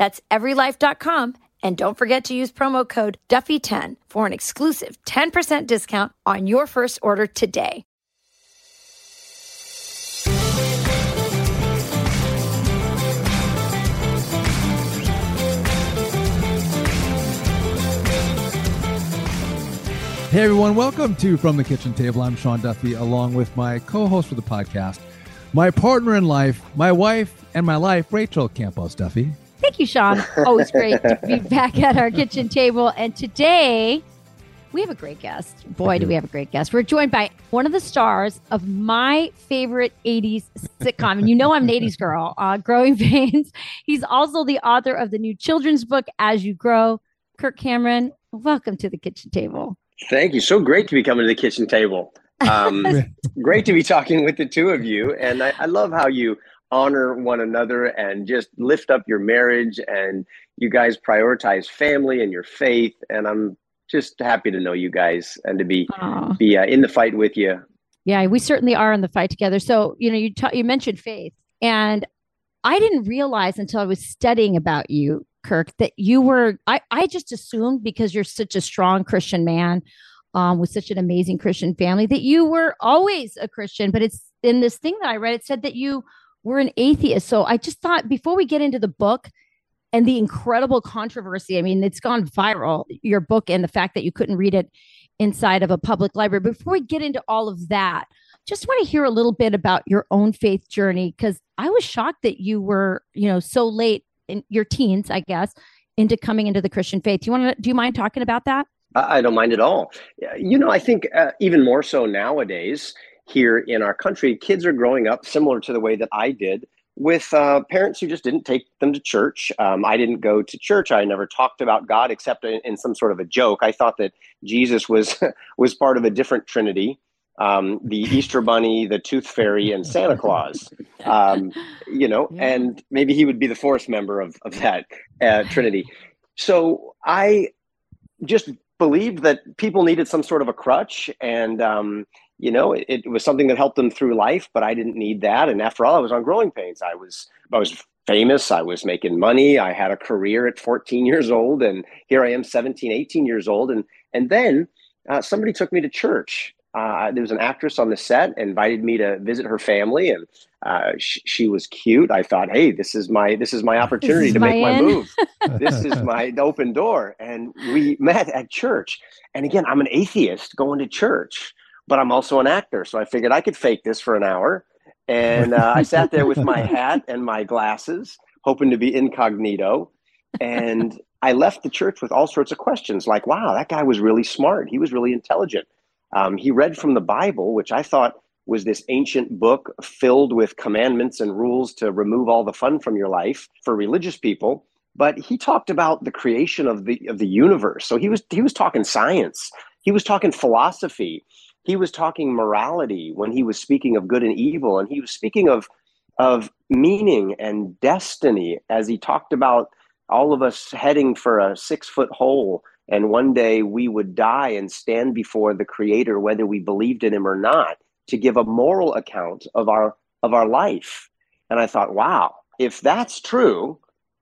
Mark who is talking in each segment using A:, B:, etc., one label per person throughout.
A: That's everylife.com. And don't forget to use promo code Duffy10 for an exclusive 10% discount on your first order today.
B: Hey everyone, welcome to From the Kitchen Table. I'm Sean Duffy, along with my co-host for the podcast, my partner in life, my wife, and my life, Rachel Campos Duffy.
C: Thank you, Sean. Always great to be back at our kitchen table. And today we have a great guest. Boy, do we have a great guest. We're joined by one of the stars of my favorite 80s sitcom. And you know I'm an 80s girl, uh, Growing Pains. He's also the author of the new children's book, As You Grow. Kirk Cameron, welcome to the kitchen table.
D: Thank you. So great to be coming to the kitchen table. Um, great to be talking with the two of you. And I, I love how you honor one another and just lift up your marriage and you guys prioritize family and your faith. And I'm just happy to know you guys and to be Aww. be uh, in the fight with you.
C: Yeah, we certainly are in the fight together. So you know, you ta- you mentioned faith, and I didn't realize until I was studying about you Kirk, that you were, I, I just assumed because you're such a strong Christian man um, with such an amazing Christian family that you were always a Christian. But it's in this thing that I read, it said that you were an atheist. So I just thought before we get into the book and the incredible controversy, I mean, it's gone viral, your book and the fact that you couldn't read it inside of a public library. Before we get into all of that, just want to hear a little bit about your own faith journey because I was shocked that you were, you know, so late in your teens, I guess, into coming into the Christian faith. Do you want to? Do you mind talking about that?
D: I don't mind at all. You know, I think uh, even more so nowadays here in our country, kids are growing up similar to the way that I did with uh, parents who just didn't take them to church. Um, I didn't go to church. I never talked about God except in, in, some sort of a joke. I thought that Jesus was was part of a different Trinity um, the Easter Bunny, the Tooth Fairy, and Santa Claus. Um, you know, yeah. and maybe he would be the fourth member of, of that uh, Trinity. So I just believed that people needed some sort of a crutch, and um, you know, it, it, was something that helped them through life. But I didn't need that. And after all, I was on Growing Pains. I was I was famous. I was making money. I had a career at 14 years old, and here I am, 17, 18 years old, and and then. Uh, somebody took me to church uh, there was an actress on the set invited me to visit her family and uh, sh- she was cute i thought hey this is my this is my opportunity is to my make my move this is my open door and we met at church and again i'm an atheist going to church but i'm also an actor so i figured i could fake this for an hour and uh, i sat there with my hat and my glasses hoping to be incognito and i left the church with all sorts of questions like wow that guy was really smart he was really intelligent um, he read from the Bible, which I thought was this ancient book filled with commandments and rules to remove all the fun from your life for religious people. But he talked about the creation of the of the universe. So he was he was talking science. He was talking philosophy. He was talking morality when he was speaking of good and evil, and he was speaking of of meaning and destiny as he talked about all of us heading for a six foot hole and one day we would die and stand before the creator whether we believed in him or not to give a moral account of our of our life. And i thought wow if that's true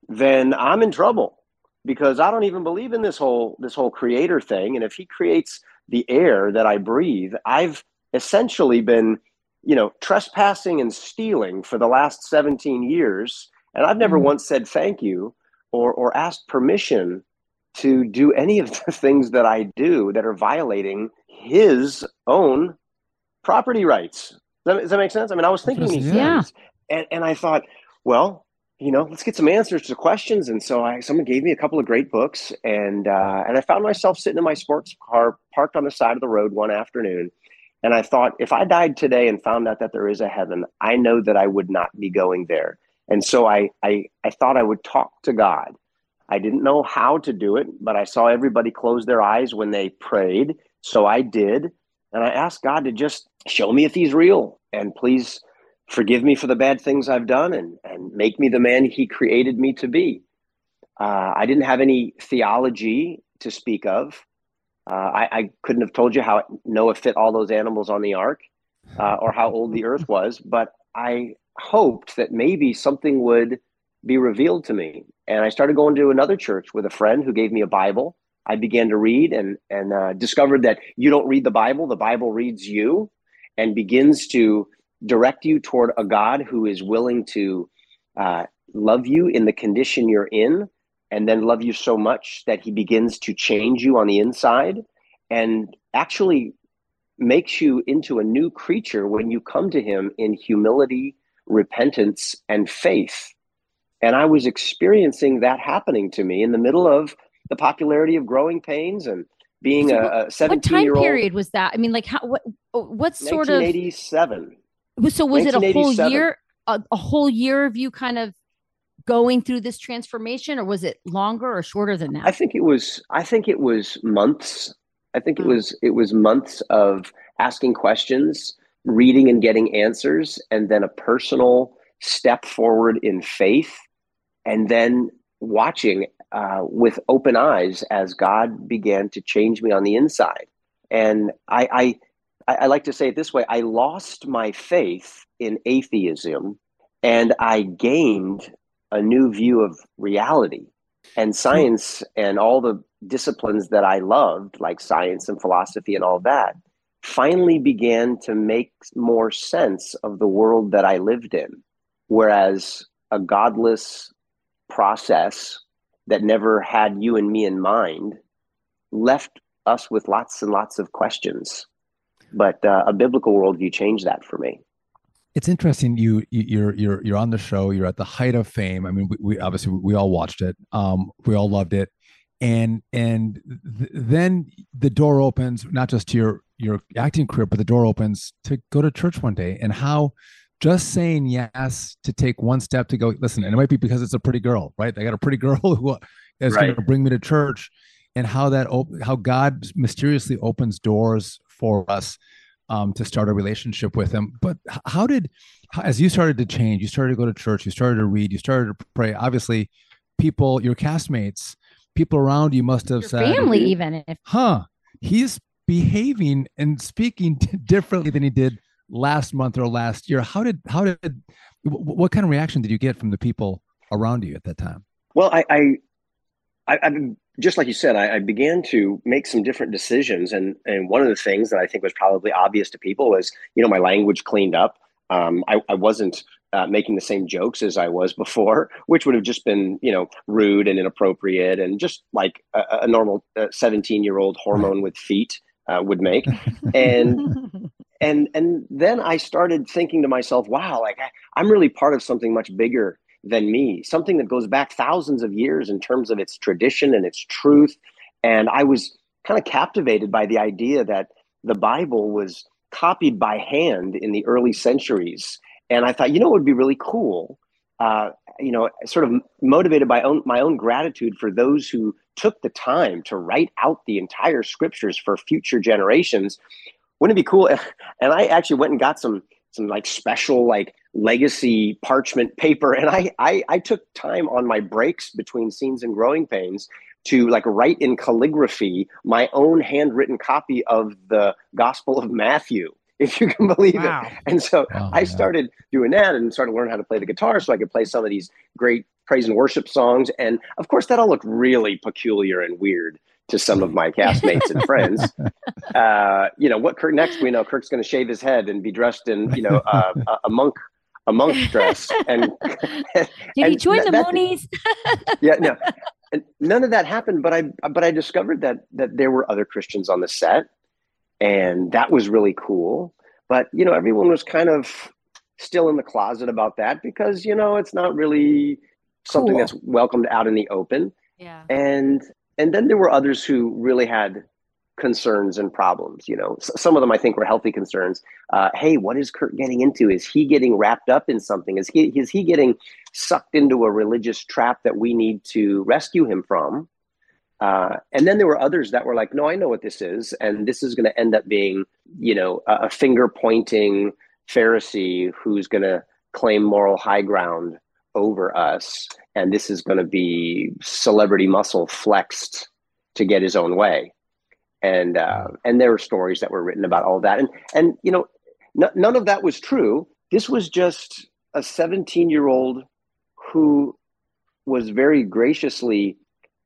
D: then i'm in trouble because i don't even believe in this whole this whole creator thing. And if he creates the air that i breathe i've essentially been you know trespassing and stealing for the last 17 years and i've never mm-hmm. once said thank you or or asked permission to do any of the things that I do that are violating his own property rights. Does that, does that make sense? I mean, I was thinking these
C: yeah.
D: things, and, and I thought, well, you know, let's get some answers to questions. And so I, someone gave me a couple of great books, and uh, and I found myself sitting in my sports car, parked on the side of the road one afternoon, and I thought, if I died today and found out that there is a heaven, I know that I would not be going there. And so I I, I thought I would talk to God. I didn't know how to do it, but I saw everybody close their eyes when they prayed, so I did, and I asked God to just show me if He's real, and please forgive me for the bad things I've done and, and make me the man he created me to be. Uh, I didn't have any theology to speak of. Uh, I, I, couldn't have told you how Noah fit all those animals on the ark uh, or how old the earth was, but I hoped that maybe something would be revealed to me. And I started going to another church with a friend who gave me a Bible. I began to read and, and uh, discovered that you don't read the Bible, the Bible reads you and begins to direct you toward a God who is willing to uh, love you in the condition you're in, and then love you so much that he begins to change you on the inside and actually makes you into a new creature when you come to him in humility, repentance, and faith. And I was experiencing that happening to me in the middle of the popularity of growing pains and being so a, a 17
C: what time
D: year old.
C: period was that? I mean, like, how, what, what sort
D: of 1987.
C: So was it a whole year, a, a whole year of you kind of going through this transformation, or was it longer or shorter than that?
D: I think it was. I think it was months. I think it hmm. was. It was months of asking questions, reading and getting answers, and then a personal step forward in faith, and then watching uh, with open eyes as God began to change me on the inside. And I, I I, I like to say it this way I lost my faith in atheism and I gained a new view of reality. And hmm. science and all the disciplines that I loved, like science and philosophy and all that, finally began to make more sense of the world that I lived in. Whereas a godless process that never had you and me in mind left us with lots and lots of questions but uh, a biblical worldview changed that for me.
B: It's interesting you, you are you're you're on the show you're at the height of fame. I mean we, we obviously we all watched it. Um we all loved it. And and th- then the door opens not just to your your acting career but the door opens to go to church one day. And how just saying yes to take one step to go listen and it might be because it's a pretty girl right? They got a pretty girl who is right. going to bring me to church. And how that op- how god mysteriously opens doors for us um, to start a relationship with him. But how did, as you started to change, you started to go to church, you started to read, you started to pray. Obviously, people, your castmates, people around you must have
C: your
B: said,
C: family, even if,
B: huh, he's behaving and speaking differently than he did last month or last year. How did, how did, what kind of reaction did you get from the people around you at that time?
D: Well, I, I, I I've been just like you said, I, I, began to make some different decisions, and and one of the things that I think was probably obvious to people was, you know, my language cleaned up. Um, I, I wasn't uh, making the same jokes as I was before, which would have just been, you know, rude and inappropriate, and just like a, a normal seventeen-year-old hormone with feet uh, would make, and. and and then I started thinking to myself, wow, like I, I'm really part of something much bigger than me, something that goes back thousands of years in terms of its tradition and its truth. And I was kind of captivated by the idea that the Bible was copied by hand in the early centuries. And I thought, you know, it would be really cool, uh, you know, sort of motivated by own, my own gratitude for those who took the time to write out the entire scriptures for future generations. Wouldn't it be cool? And I actually went and got some some like special like legacy parchment paper and I, I i took time on my breaks between scenes and growing pains to like write in calligraphy my own handwritten copy of the gospel of matthew if you can believe wow. it and so oh, i started doing that and started learning how to play the guitar so i could play some of these great praise and worship songs and of course that all looked really peculiar and weird to some of my castmates and friends. Uh, you know, what Kirk next? We know Kirk's going to shave his head and be dressed in, you know, uh, a monk a monk dress. And
C: did and he join the Moonies?
D: yeah, no, and none of that happened. But I but I discovered that that there were other Christians on the set, and that was really cool. But you know, everyone was kind of still in the closet about that because you know it's not really something cool. that's welcomed out in the open.
C: Yeah.
D: And and then there were others who really had concerns and problems. You know, some of them I think were healthy concerns. Uh, hey, what is Kirk getting into? Is he getting wrapped up in something? Is he is he getting sucked into a religious trap that we need to rescue him from? Uh, and then there were others that were like, no, I know what this is, and this is going to end up being, you know, a, a finger pointing Pharisee who's going to claim moral high ground over us, and this is going to be celebrity muscle flexed to get his own way and uh, and there were stories that were written about all that, and and you know, n- none of that was true. This was just a 17 year old who was very graciously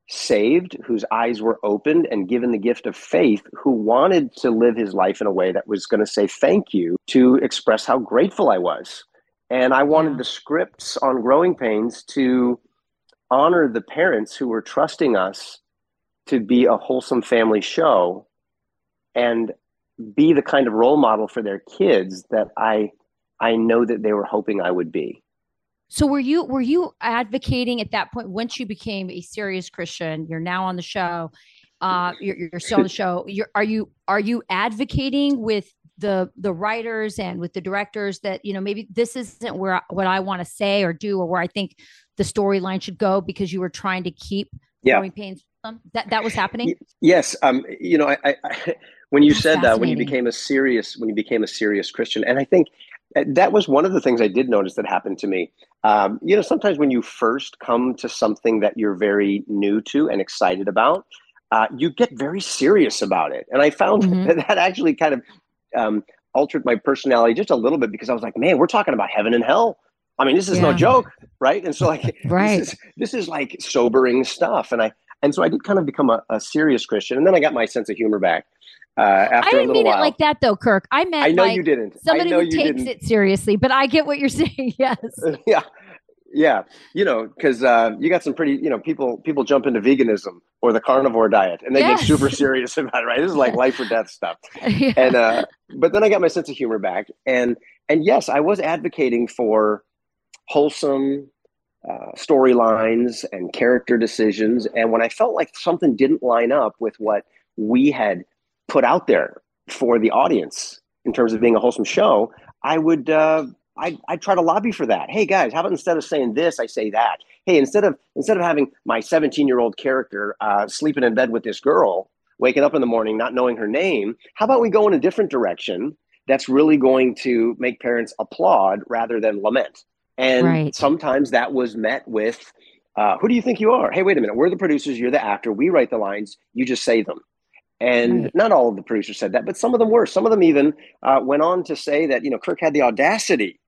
D: saved, whose eyes were opened and given the gift of faith, who wanted to live his life in a way that was going to say thank you to express how grateful I was. And I wanted the scripts on Growing Pains to honor the parents who were trusting us to be a wholesome family show and be the kind of role model for their kids that I I know that they were hoping I would be.
C: So were you were you advocating at that point once you became a serious Christian? You're now on the show. Uh, you're, you're still on the show. You're, are you are you advocating with the the writers and with the directors that you know maybe this isn't where what I want to say or do or where I think the storyline should go because you were trying to keep yeah. growing pains that that was happening?
D: Yes. Um, you know, I, I, I when you That's said that when you became a serious when you became a serious Christian, and I think uh, that was one of the things I did notice that happened to me. Um, you know, sometimes when you first come to something that you're very new to and excited about, uh, you get very serious about it. And I found mm-hmm. that, that actually kind of um, altered my personality just a little bit because I was like, man, we're talking about heaven and hell. I mean, this is yeah. no joke, right? And so, like, right. this is this is like sobering stuff. And I and so I did kind of become a, a serious Christian, and then I got my sense of humor back. Uh, after
C: I didn't mean
D: while.
C: it like that though, Kirk. I meant
D: I know
C: like
D: you didn't.
C: Somebody
D: who
C: takes
D: didn't.
C: it seriously, but I get what you're saying. Yes.
D: yeah, yeah. You know, because uh, you got some pretty, you know, people people jump into veganism or the carnivore diet, and they yes. get super serious about it. Right? This is like life or death stuff. yeah. And uh, but then I got my sense of humor back, and and yes, I was advocating for wholesome uh, storylines and character decisions. And when I felt like something didn't line up with what we had put out there for the audience in terms of being a wholesome show, I would uh, I I try to lobby for that. Hey guys, how about instead of saying this, I say that. Hey, instead of instead of having my 17 year old character uh, sleeping in bed with this girl, waking up in the morning not knowing her name, how about we go in a different direction? That's really going to make parents applaud rather than lament. And right. sometimes that was met with, uh, who do you think you are? Hey, wait a minute. We're the producers. You're the actor. We write the lines. You just say them. And right. not all of the producers said that, but some of them were. Some of them even uh, went on to say that, you know, Kirk had the audacity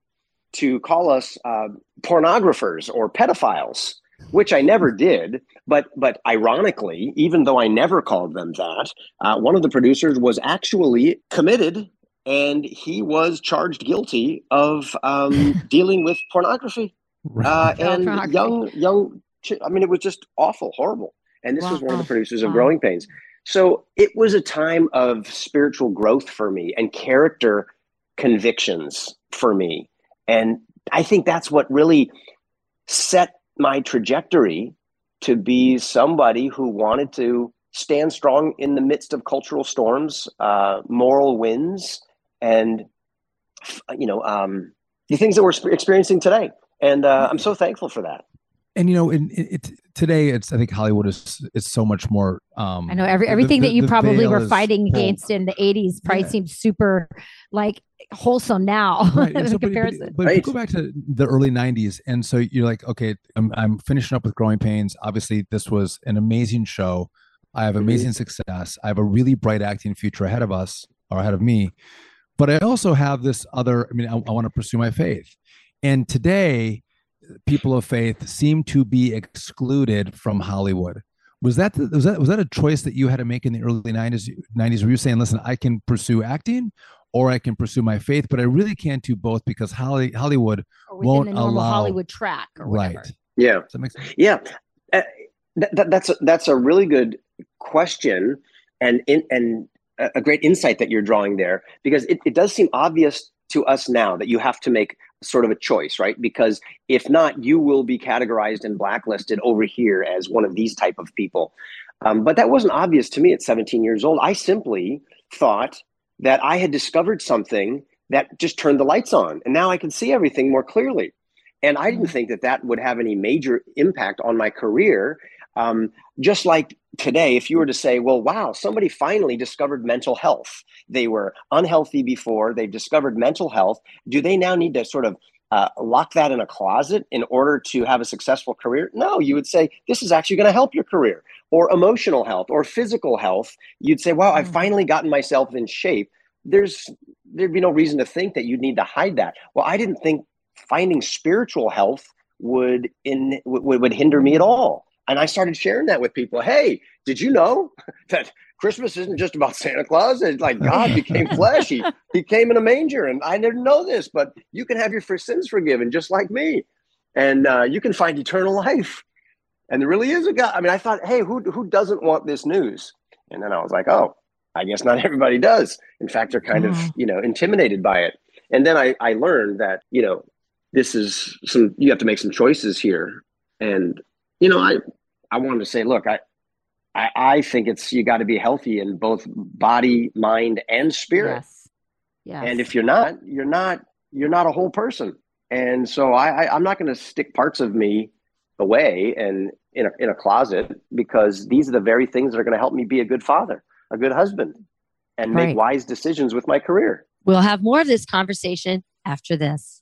D: to call us uh, pornographers or pedophiles, which I never did. But but ironically, even though I never called them that, uh, one of the producers was actually committed and he was charged guilty of um, dealing with pornography uh, and pornography. young young. I mean, it was just awful, horrible. And this wow. was one of the producers of wow. Growing Pains. So it was a time of spiritual growth for me and character convictions for me. And I think that's what really set my trajectory to be somebody who wanted to stand strong in the midst of cultural storms, uh, moral winds, and you know um, the things that we're experiencing today. And uh, I'm so thankful for that.
B: And you know, in, it, today it's I think Hollywood is is so much more. Um,
C: I know every everything the, the, that you probably were fighting against in the '80s probably yeah. seems super like wholesome now right. in so, comparison.
B: But, but, but right. go back to the early '90s, and so you're like, okay, I'm I'm finishing up with Growing Pains. Obviously, this was an amazing show. I have mm-hmm. amazing mm-hmm. success. I have a really bright acting future ahead of us or ahead of me. But I also have this other, I mean, I, I want to pursue my faith. And today, people of faith seem to be excluded from Hollywood. Was that was that was that a choice that you had to make in the early 90s 90s were you saying, listen, I can pursue acting or I can pursue my faith, but I really can't do both because Holly, Hollywood won't allow
C: Hollywood track
B: right.
D: Yeah. Yeah. Uh, that, that's a, that's a really good question and in, and a great insight that you're drawing there because it, it does seem obvious to us now that you have to make sort of a choice right? Because if not you will be categorized and blacklisted over here as one of these type of people. Um, but that wasn't obvious to me at 17 years old. I simply thought that i had discovered something that just turned the lights on and now i can see everything more clearly. And i didn't mm. think that that would have any major impact on my career um, just like today, if you were to say, well, wow, somebody finally discovered mental health. They were unhealthy before, they've discovered mental health. Do they now need to sort of uh, lock that in a closet in order to have a successful career? No, you would say, this is actually going to help your career. Or emotional health or physical health. You'd say, wow, I've mm. finally gotten myself in shape. There's there'd be no reason to think that you'd need to hide that. Well, I didn't think finding spiritual health would in would, would hinder me at all. And I started sharing that with people. Hey, did you know that Christmas isn't just about Santa Claus? It's like God became flesh. He, he came in a manger. And I didn't know this, but you can have your sins forgiven just like me. And uh, you can find eternal life. And there really is a God. I mean, I thought, hey, who, who doesn't want this news? And then I was like, oh, I guess not everybody does. In fact, they're kind of, you know, intimidated by it. And then I, I learned that, you know, this is some, you have to make some choices here. And you know, I I wanted to say, look, I I, I think it's you got to be healthy in both body, mind, and spirit. Yes. yes. And if you're not, you're not you're not a whole person. And so I, I I'm not going to stick parts of me away and in a, in a closet because these are the very things that are going to help me be a good father, a good husband, and right. make wise decisions with my career.
C: We'll have more of this conversation after this.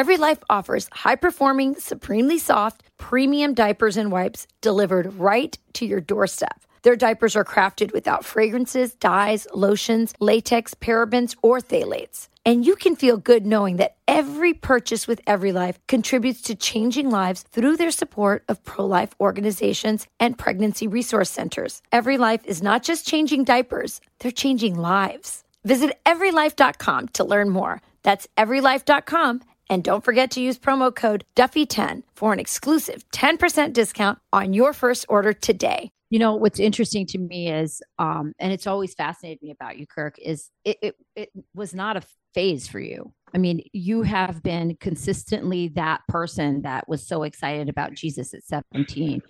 A: Every Life offers high performing, supremely soft, premium diapers and wipes delivered right to your doorstep. Their diapers are crafted without fragrances, dyes, lotions, latex, parabens, or phthalates. And you can feel good knowing that every purchase with Every Life contributes to changing lives through their support of pro life organizations and pregnancy resource centers. Every Life is not just changing diapers, they're changing lives. Visit everylife.com to learn more. That's everylife.com. And don't forget to use promo code Duffy10 for an exclusive 10% discount on your first order today.
C: You know, what's interesting to me is, um, and it's always fascinated me about you, Kirk, is it, it, it was not a phase for you. I mean, you have been consistently that person that was so excited about Jesus at 17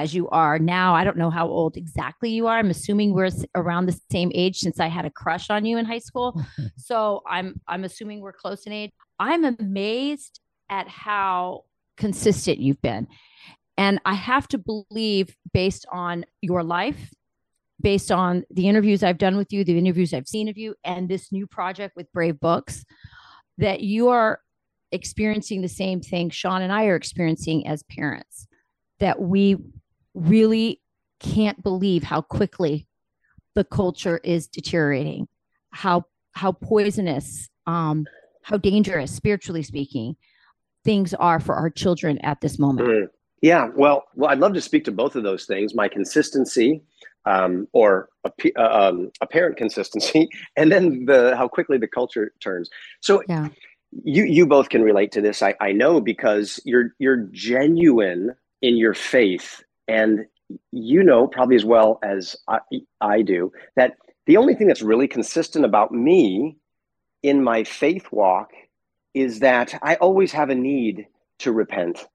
C: as you are now. I don't know how old exactly you are. I'm assuming we're around the same age since I had a crush on you in high school. so I'm I'm assuming we're close in age. I'm amazed at how consistent you've been. And I have to believe based on your life, based on the interviews I've done with you, the interviews I've seen of you, and this new project with Brave Books, that you are experiencing the same thing Sean and I are experiencing as parents. That we really can't believe how quickly the culture is deteriorating, how how poisonous, um, how dangerous, spiritually speaking, things are for our children at this moment. Mm.
D: Yeah, well, well, I'd love to speak to both of those things: my consistency, um, or uh, um, apparent consistency, and then the how quickly the culture turns. So, yeah. you you both can relate to this. I, I know because you're you're genuine in your faith and you know, probably as well as I, I do, that the only thing that's really consistent about me in my faith walk is that I always have a need to repent.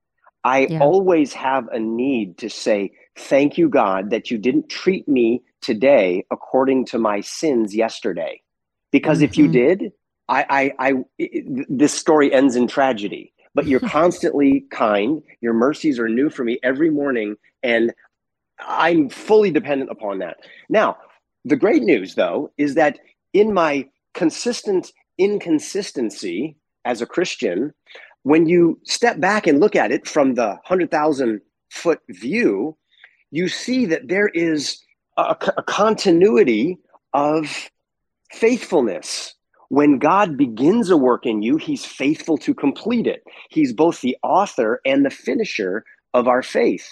D: I yeah. always have a need to say, Thank you, God, that you didn't treat me today according to my sins yesterday. Because mm-hmm. if you mm-hmm. did, I, I, I, this story ends in tragedy but you're constantly kind. Your mercies are new for me every morning. And I'm fully dependent upon that. Now, the great news, though, is that in my consistent inconsistency as a Christian, when you step back and look at it from the 100,000 foot view, you see that there is a, a continuity of faithfulness when God begins a work in you, he's faithful to complete it. He's both the author and the finisher of our faith.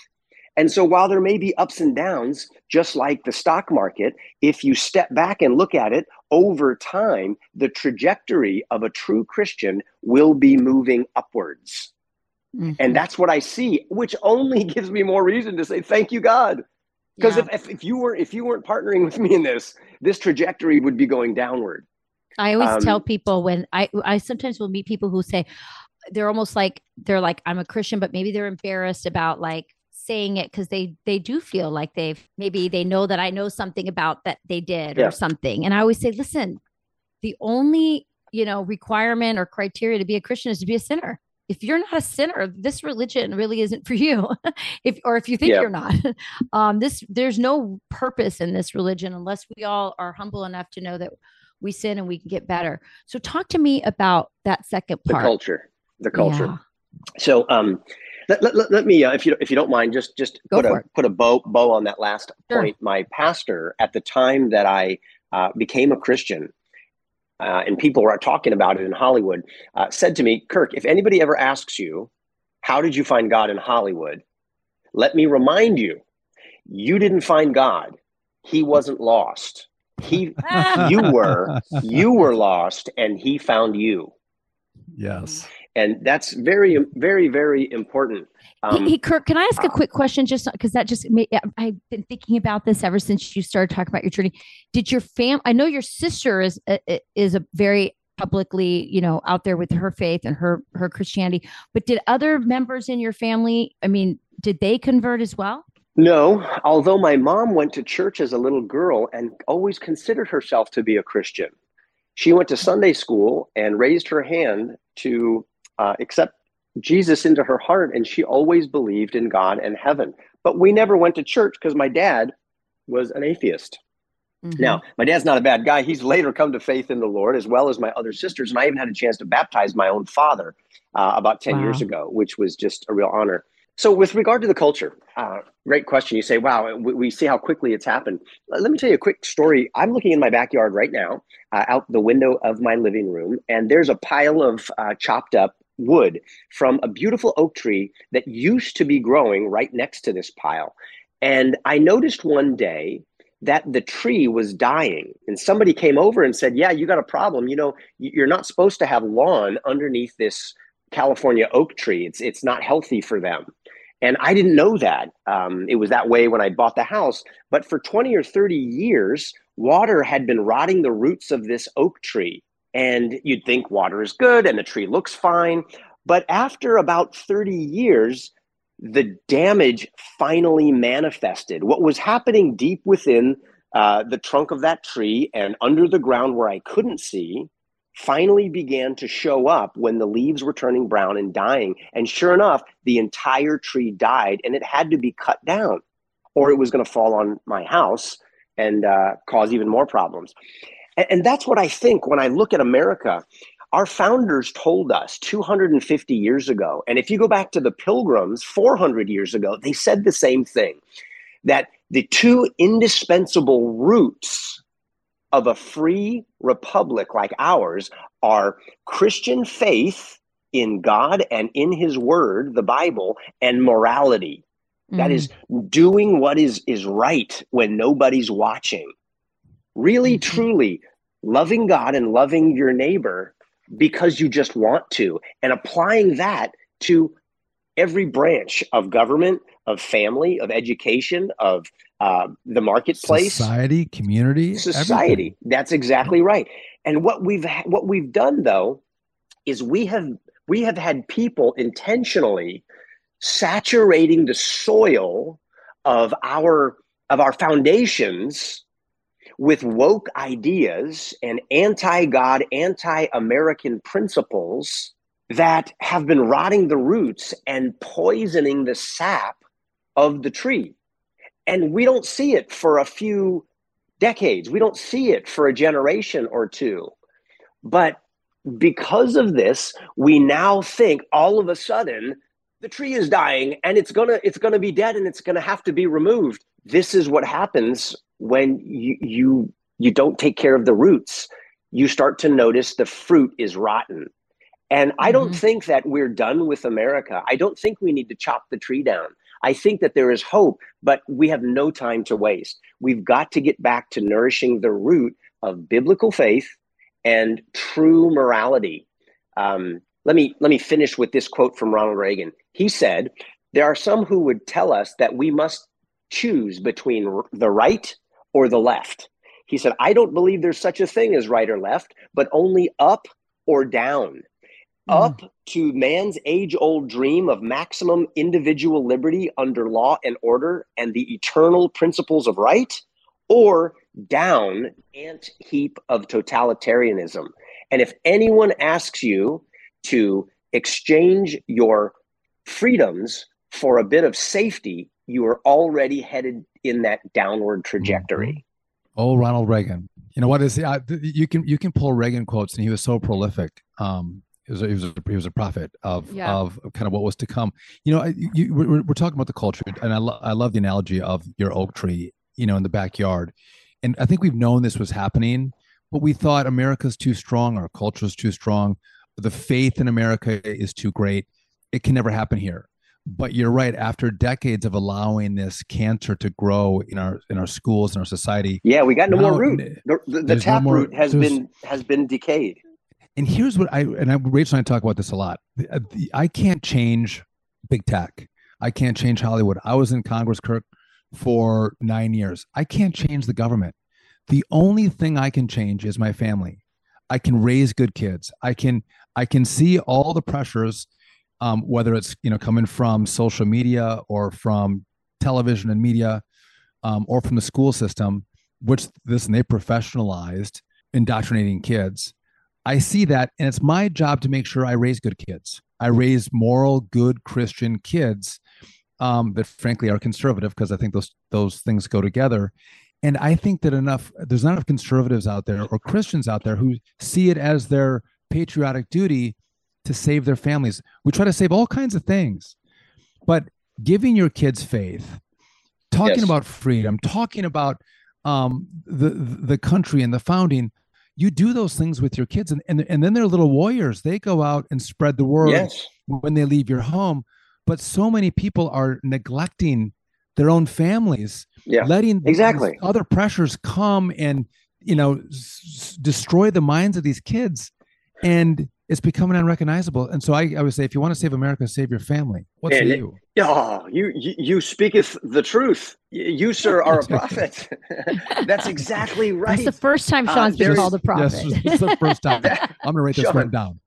D: And so while there may be ups and downs, just like the stock market, if you step back and look at it over time, the trajectory of a true Christian will be moving upwards. Mm-hmm. And that's what I see, which only gives me more reason to say, thank you, God. Because yeah. if, if, if you were if you weren't partnering with me in this, this trajectory would be going downward.
C: I always um, tell people when I I sometimes will meet people who say they're almost like they're like I'm a Christian, but maybe they're embarrassed about like saying it because they they do feel like they've maybe they know that I know something about that they did yeah. or something. And I always say, listen, the only you know requirement or criteria to be a Christian is to be a sinner. If you're not a sinner, this religion really isn't for you. if or if you think yeah. you're not, um, this there's no purpose in this religion unless we all are humble enough to know that we sin and we can get better. So talk to me about that second part.
D: The culture. The culture. Yeah. So um let, let, let me uh, if you if you don't mind just just Go put a it. put a bow bow on that last sure. point. My pastor at the time that I uh, became a Christian uh, and people were talking about it in Hollywood, uh, said to me, Kirk, if anybody ever asks you, how did you find God in Hollywood? Let me remind you, you didn't find God. He wasn't lost. He, you were, you were lost, and he found you.
B: Yes.
D: And that's very, very, very important.
C: Um, hey, hey, Kirk, can I ask a quick question? Just because that just made, I've been thinking about this ever since you started talking about your journey. Did your fam? I know your sister is uh, uh, is a very publicly, you know, out there with her faith and her her Christianity. But did other members in your family? I mean, did they convert as well?
D: No, although my mom went to church as a little girl and always considered herself to be a Christian. She went to Sunday school and raised her hand to uh, accept Jesus into her heart, and she always believed in God and heaven. But we never went to church because my dad was an atheist. Mm-hmm. Now, my dad's not a bad guy. He's later come to faith in the Lord, as well as my other sisters. And I even had a chance to baptize my own father uh, about 10 wow. years ago, which was just a real honor. So, with regard to the culture, uh, great question. You say, wow, we, we, see how quickly it's happened. Let me tell you a quick story. I'm looking in my backyard right now, uh, out the window of my living room, and there's a pile of uh, chopped up wood from a beautiful oak tree that used to be growing right next to this pile. And I noticed one day that the tree was dying. And somebody came over and said, Yeah, you got a problem. You know, you're not supposed to have lawn underneath this California oak tree. It's, it's not healthy for them. And I didn't know that. Um, it was that way when I bought the house. But for 20 or 30 years, water had been rotting the roots of this oak tree. And you'd think water is good and the tree looks fine. But after about 30 years, the damage finally manifested. What was happening deep within uh, the trunk of that tree and under the ground where I couldn't see finally began to show up when the leaves were turning brown and dying. And sure enough, the entire tree died and it had to be cut down or it was going to fall on my house and uh, cause even more problems. And, and that's what I think when I look at America. Our founders told us 250 years ago, and if you go back to the pilgrims 400 years ago, they said the same thing that the two indispensable roots of a free republic like ours are Christian faith in God and in his word, the Bible, and morality. Mm-hmm. That is doing what is is right when nobody's watching. Really mm-hmm. truly loving God and loving your neighbor because you just want to and applying that to every branch of government, of family, of education, of uh, the marketplace,
B: society, community,
D: society. Everything. That's exactly right. And what we've what we've done though is we have we have had people intentionally saturating the soil of our of our foundations with woke ideas and anti-God, anti-American principles that have been rotting the roots and poisoning the sap of the tree. And we don't see it for a few decades. We don't see it for a generation or two. But because of this, we now think all of a sudden the tree is dying and it's to it's to be dead and it's to have to be removed. This is what happens when you you you don't take care of the roots you start to notice the fruit is rotten. And I don't
C: Mhm.
D: think that we're done with America. I don't think we need to chop the tree down. I think that there is hope, but we have no time to waste. We've got to get back to nourishing the root of biblical faith and true morality. Um, let me let me finish with this quote from Ronald Reagan. He said, "There are some who would tell us that we must choose between r- the right or the left." He said, "I don't believe there's such a thing as right or left, but only up or down." Up to man's age old dream of maximum individual liberty under law and order and the eternal principles of right, or down ant heap of totalitarianism. And if anyone asks you to exchange your freedoms for a bit of safety, you are already headed in that downward trajectory.
B: Oh, Ronald Reagan. You know what is uh, you can you can pull Reagan quotes, and he was so prolific. Um, he was a, he was a, he was a prophet of
C: Yeah.
B: of kind of what was to come. You know, I- you, you, we're, we're talking about the culture, and I lo- I love the analogy of your oak tree. You know, in the backyard, and I think we've known this was happening, but we thought America's too strong, our culture is too strong, the faith in America is too great. It can never happen here. But you're right. After decades of allowing this cancer to grow in our in our schools and our society,
D: Yeah, we got no more root. The, the, the
B: there's no
D: tap
B: more-
D: root has been has been decayed.
B: And here's what I and I, Rachel and I talk about this a lot. The- uh, the- I can't change big tech. I can't change Hollywood. I was in Congress, Kirk, for nine years. I can't change the government. The only thing I can change is my family. I can raise good kids. I can I can see all the pressures, um, whether it's you know coming from social media or from television and media, um, or from the school system, which this and they professionalized indoctrinating kids. I see that, and it's my job to make sure I raise good kids. I raise moral, good Christian kids um, that, frankly, are conservative because I think those those things go together. And I think that enough there's not enough conservatives out there or Christians out there who see it as their patriotic duty to save their families. We try to save all kinds of things, but giving your kids faith, talking
D: Yes.
B: about freedom, talking about um, the the country and the founding you do those things with your kids and, and and then they're little warriors they go out and spread the word
D: Yes.
B: when they leave your home but so many people are neglecting their own families
D: Yeah.
B: letting
D: Exactly.
B: other pressures come and you know s- destroy the minds of these kids and it's becoming unrecognizable and so i, I would say if you want to save america save your family What's say
D: And
B: you
D: Oh, you, you you speaketh the truth. You, sir, are a prophet. That's exactly right.
C: That's the first time
D: Uh,
C: Sean's been
D: there
C: called a prophet.
B: yes it's the first time i'm gonna write this
D: Sean.
B: one down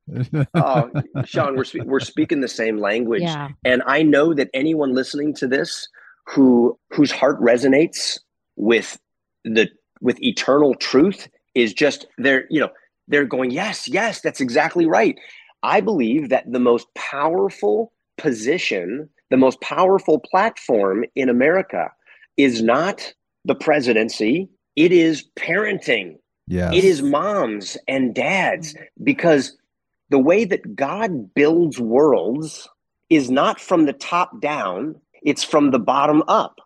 D: oh, Sean, we're spe- we're speaking the same language,
C: yeah.
D: and I know that anyone listening to this who whose heart resonates with the with eternal truth is just they're you know they're going yes yes that's exactly right. I believe that the most powerful position, the most powerful platform in America is not the presidency. It is parenting.
B: yes
D: It is moms and dads because the way that God builds worlds is not from the top down, it's from the bottom up.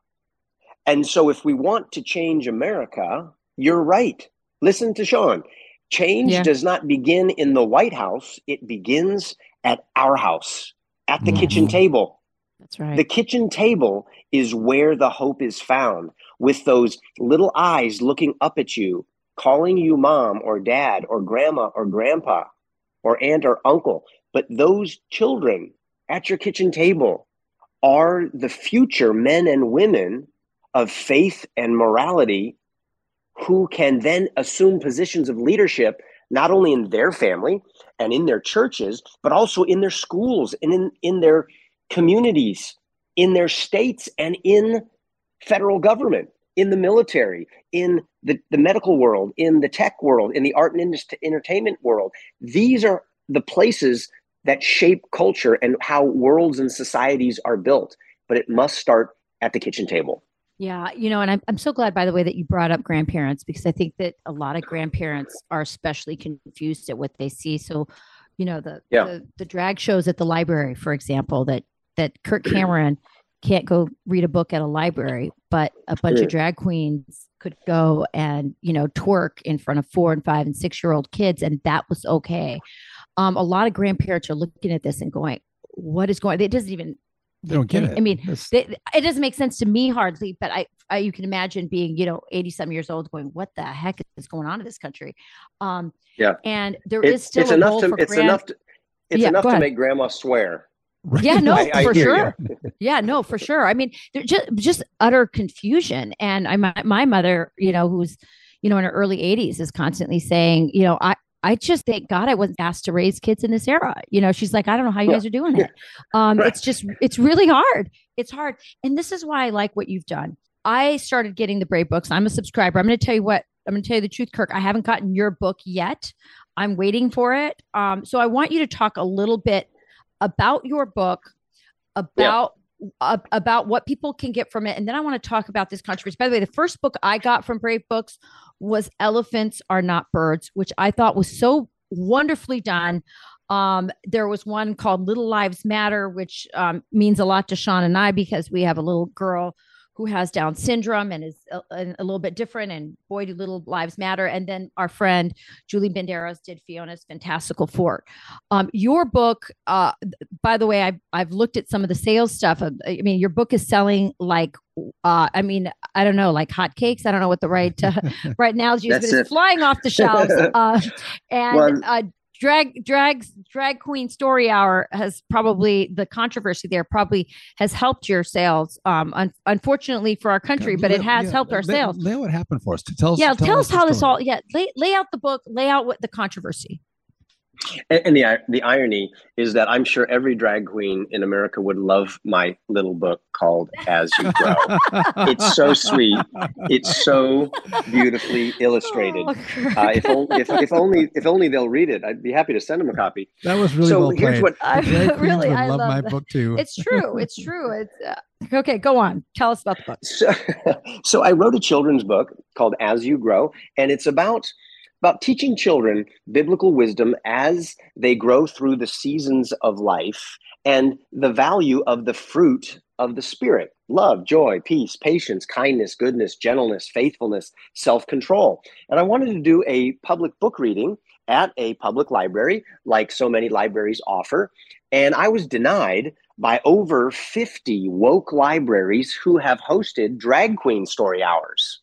D: And so, if we want to change America, you're right. Listen to Sean. Change
C: Yeah.
D: does not begin in the White House, it begins at our house, at the kitchen
B: Mhm.
D: table.
C: That's right.
D: The kitchen table is where the hope is found, with those little eyes looking up at you, calling you mom or dad or grandma or grandpa or aunt or uncle. But those children at your kitchen table are the future men and women of faith and morality who can then assume positions of leadership not only in their family and in their churches but also in their schools and in, in their communities in their states and in federal government in the military in the, the medical world in the tech world in the art and entertainment world. These are the places that shape culture and how worlds and societies are built but it must start at the kitchen table
C: Yeah, you know, and I'm, I'm so glad, by the way, that you brought up grandparents because I think that a lot of grandparents are especially confused at what they see. So, you know, the
D: Yeah.
C: the, the drag shows at the library, for example, that that Kirk Cameron can't go read a book at a library. but a bunch
D: Mm.
C: of drag queens could go and you know twerk in front of four and five and six year old kids, and that was okay. Um, a lot of grandparents are looking at this and going, "What is going?" It doesn't even.
B: They don't get
C: I-
B: it.
C: I mean, they, it doesn't make sense to me hardly, but I, I you can imagine being you know eighty some years old going, "What the heck is going on in this country?" Um,
D: Yeah.
C: and there is
D: It's,
C: still
D: it's
C: a
D: enough to
C: for
D: it's
C: grand-
D: enough to it's
C: Yeah,
D: enough to
C: ahead.
D: make grandma swear.
B: Right.
C: Yeah, no,
D: I- I
C: for
D: hear
C: sure. yeah, no, for sure. I mean, there just just utter confusion. And I my, my mother, you know, who's you know in her early 80s, is constantly saying, you know, I I just thank God I wasn't asked to raise kids in this era. You know, she's like, I don't know how you guys are doing it. Um,
D: Right.
C: It's just it's really hard. It's hard, and this is why I like what you've done. I started getting the Brave books. I'm a subscriber. I'm going to tell you what. I'm going to tell you the truth, Kirk. I haven't gotten your book yet. I'm waiting for it. Um, so I want you to talk a little bit about your book, about about what people can get from it, and then I want to talk about this controversy. By the way, the first book I got from Brave Books was "Elephants Are Not Birds," which I thought was so wonderfully done. Um, there was one called "Little Lives Matter," which um, means a lot to Sean and I because we have a little girl who has Down syndrome and is a, a, little bit different. And boy, do little lives matter. And then our friend Julie Banderas did Fiona's Fantastical Four. Um, your book, uh, by the way, I've, I've looked at some of the sales stuff. Uh, I mean, your book is selling like, uh, I mean, I don't know, like hotcakes. I don't know what the right uh, right analogy is, but it's
D: it.
C: flying off the shelves. Uh, and
D: Well-
C: uh, drag drag drag queen story hour has probably the controversy there probably has helped your sales um un- unfortunately for our country but it has
B: yeah,
C: helped our
B: lay-
C: sales
B: Lay out what happened for us. To tell us.
C: yeah tell, us
B: the
C: how this all yeah lay, lay out the book lay out what the controversy
D: And, and the the irony is that I'm sure every drag queen in America would love my little book called As You Grow. It's so sweet. It's so beautifully illustrated.
C: Oh,
D: Uh, if, on, if, if only if only they'll read it, I'd be happy to send them a copy.
B: That was really
D: so
B: well
D: here's
B: played.
D: what
C: I- really,
B: would
C: I
B: love,
C: love
B: my
C: that.
B: book too.
C: it's true it's true it's uh, okay go on tell us about the book
D: so, so I wrote a children's book called As You Grow, and it's about about teaching children biblical wisdom as they grow through the seasons of life and the value of the fruit of the spirit. Love joy peace patience kindness goodness gentleness faithfulness self-control. And i wanted to do a public book reading at a public library like so many libraries offer. And i was denied by over 50 woke libraries who have hosted drag queen story hours.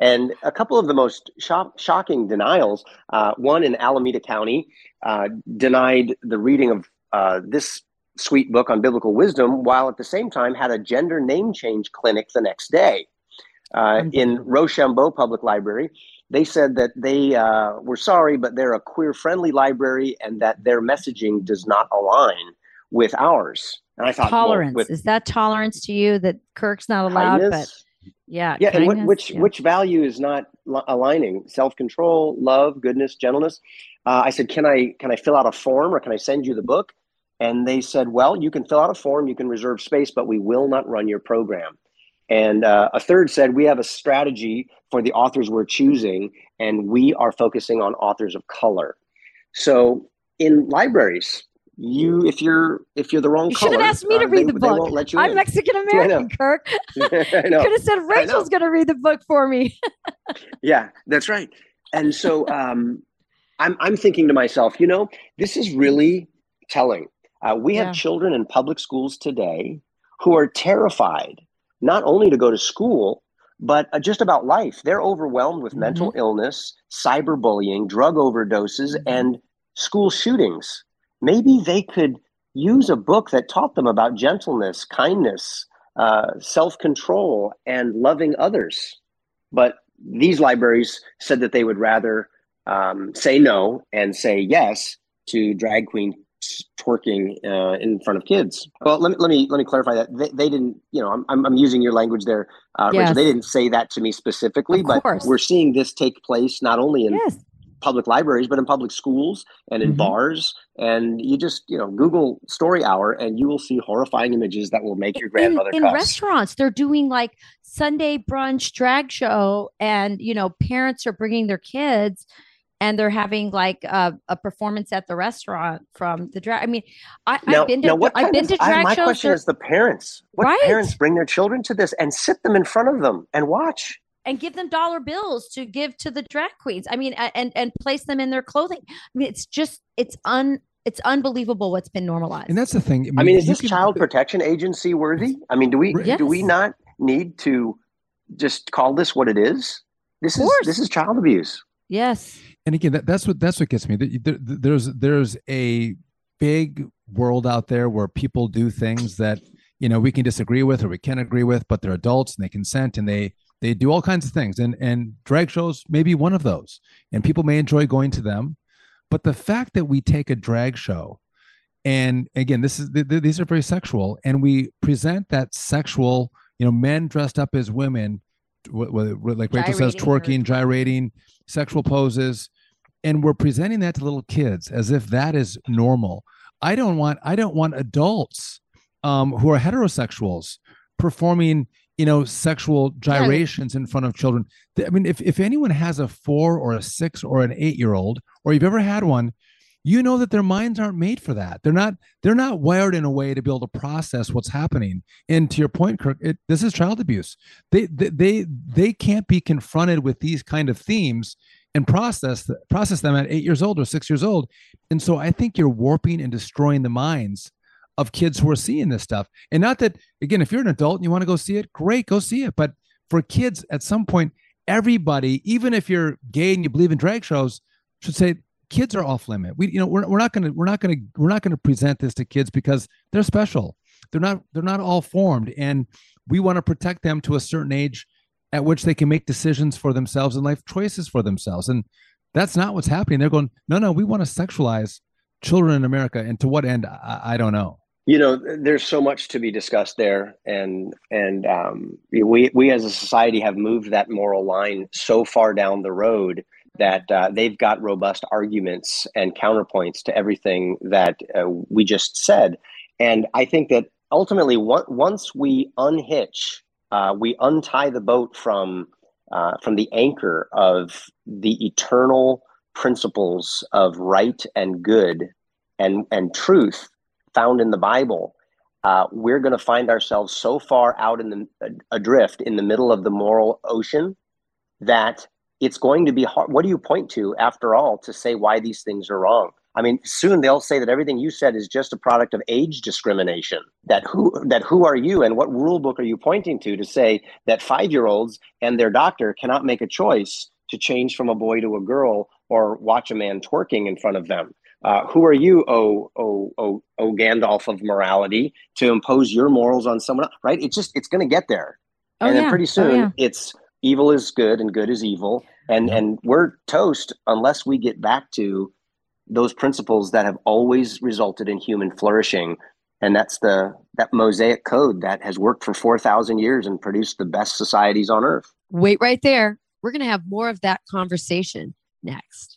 D: And a couple of the most shock, shocking denials uh, one in Alameda County uh, denied the reading of uh, this sweet book on biblical wisdom, while at the same time had a gender name change clinic the next day. Uh, in Rochambeau Public Library, they said that they uh, were sorry, but they're a queer friendly library and that their messaging does not align with ours. And I thought, well,
C: tolerance
D: with
C: is that tolerance to you that kirk's not allowed
D: kindness,
C: but yeah
D: yeah, and which
C: yeah.
D: which value is not aligning? Self control, love, goodness, gentleness. Uh, I said, can I can I fill out a form or can I send you the book? And they said, well, you can fill out a form, you can reserve space, but we will not run your program. And uh, a third said, we have a strategy for the authors we're choosing, and we are focusing on authors of color. So in libraries, you if you're if you're the wrong
C: you should
D: color,
C: have asked me to
D: uh,
C: read
D: they-
C: the book
D: won't let you
C: i'm mexican american kirk you could have said rachel's going to read the book for me
D: Yeah, that's right. And so um, I'm I'm thinking to myself, you know, this is really telling. Uh, we
C: Yeah.
D: have children in public schools today who are terrified not only to go to school but uh, just about life. They're overwhelmed with mental illness, cyberbullying, drug overdoses,
C: Mhm.
D: and school shootings. Maybe they could use a book that taught them about gentleness, kindness, uh, self control, and loving others. But these libraries said that they would rather um, say no and say yes to drag queen twerking uh, in front of kids. Well, let me let me let me clarify that they, they didn't. You know, I'm, I'm using your language there, uh,
C: Yes.
D: Rachel. They didn't say that to me specifically, but we're seeing this take place not only in
C: yes
D: public libraries, but in public schools and in
C: Mhm.
D: bars. And you just, you know, Google Story Hour, and you will see horrifying images that will make your grandmother
C: in
D: cuss.
C: restaurants they're doing like sunday brunch drag show and you know parents are bringing their kids and they're having like a, a performance at the restaurant from the drag. I mean, I,
D: Now,
C: have been to
D: now what
C: I've been
D: of-
C: to
D: I-
C: drag
D: my
C: shows.
D: My
C: question
D: is the parents. What
C: Right.
D: parents bring their children to this and sit them in front of them and watch?
C: And give them dollar bills to give to the drag queens. I mean, and and place them in their clothing. I mean, it's just it's un it's unbelievable what's been normalized.
B: And that's the thing.
D: I mean, is
B: you
D: this
B: can-
D: child protection agency worthy? I mean, do we
B: Right.
D: do we not need to just call this what it is? This
C: Of
D: is this is child abuse.
C: yes.
B: and again that, that's what that's what gets me There- there- there's there's a big world out there where people do things that you know we can disagree with or we can agree with but they're adults and they consent and they they do all kinds of things and and drag shows may be one of those and people may enjoy going to them but the fact that we take a drag show and again this is th- th- these are very sexual and we present that sexual you know men dressed up as women wh- wh- like rachel says
C: Gyrating or-
B: twerking gyrating sexual poses and we're presenting that to little kids as if that is normal. I don't want i don't want adults um, who are heterosexuals performing you know sexual gyrations in front of children. I mean if, if anyone has a four or a six or an eight year old or you've ever had one you know that their minds aren't made for that. They're not they're not wired in a way to be able to process what's happening. And to your point kirk it, this is child abuse. They, they they they can't be confronted with these kind of themes and process process them at eight years old or six years old. And so i think you're warping and destroying the minds of kids who are seeing this stuff. And not that again if you're an adult and you want to go see it great go see it. But for kids at some point everybody even if you're gay and you believe in drag shows should say kids are off limit. We you know we're, we're not going to we're not going to we're not going to present this to kids because they're special. They're not they're not all formed. And we want to protect them to a certain age at which they can make decisions for themselves and life choices for themselves. And that's not what's happening. They're going no no we want to sexualize children in america. And to what end? I, I don't know
D: You know, there's so much to be discussed there, and and um, we we as a society have moved that moral line so far down the road that uh, they've got robust arguments and counterpoints to everything that uh, we just said, and I think that ultimately, on- once we unhitch, uh, we untie the boat from uh, from the anchor of the eternal principles of right and good and and truth found in the Bible, uh, we're going to find ourselves so far out in the adrift in the middle of the moral ocean that it's going to be hard. What do you point to after all to say why these things are wrong? I mean, soon they'll say that everything you said is just a product of age discrimination. That who that who are you and what rule book are you pointing to to say that five year olds and their doctor cannot make a choice to change from a boy to a girl or watch a man twerking in front of them? Uh, who are you, oh, oh, oh, oh, Gandalf of morality, to impose your morals on someone else? Right? It's just it's going to get there,
C: Oh,
D: and then
C: yeah.
D: pretty
C: Oh,
D: soon
C: yeah.
D: it's evil is good and good is evil, and
B: Yeah.
D: and we're toast unless we get back to those principles that have always resulted in human flourishing, and that's the that Mosaic code that has worked for four thousand years and produced the best societies on earth.
E: Wait right there. We're going to have more of that conversation next.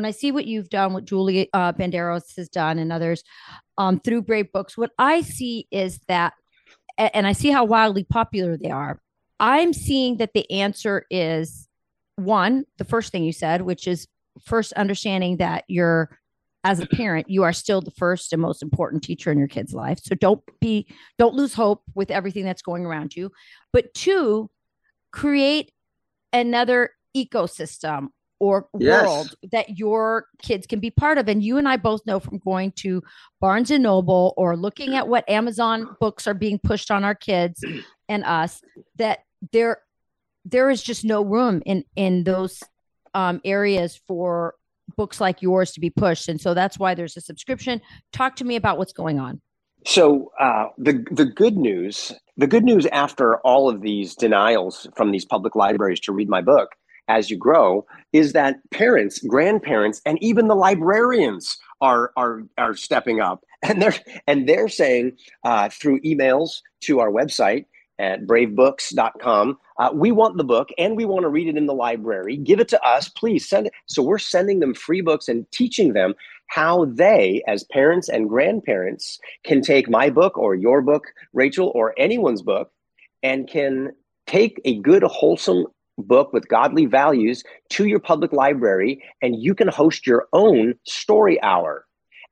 C: when I see what you've done, what Julie uh, Banderas has done, and others um, through Brave Books, what I see is that, and I see how wildly popular they are. I'm seeing that the answer is one, the first thing you said, which is first understanding that you're, as a parent, you are still the first and most important teacher in your kid's life. So don't be, don't lose hope with everything that's going around you. But two, create another ecosystem or
D: Yes.
C: world that your kids can be part of. And you and I both know from going to Barnes and Noble or looking at what Amazon books are being pushed on our kids and us that there there is just no room in in those um, areas for books like yours to be pushed. And so that's why there's a subscription. Talk to me about what's going on.
D: So uh, the the good news, the good news after all of these denials from these public libraries to read my book, as you grow is that parents, grandparents, and even the librarians are are are stepping up, and they're and they're saying uh, through emails to our website at bravebooks.com. Uh, we want the book and we want to read it in the library. Give it to us, please send it. So we're sending them free books and teaching them how they, as parents and grandparents, can take my book or your book, Rachel, or anyone's book, and can take a good, wholesome book with godly values to your public library, and you can host your own story hour.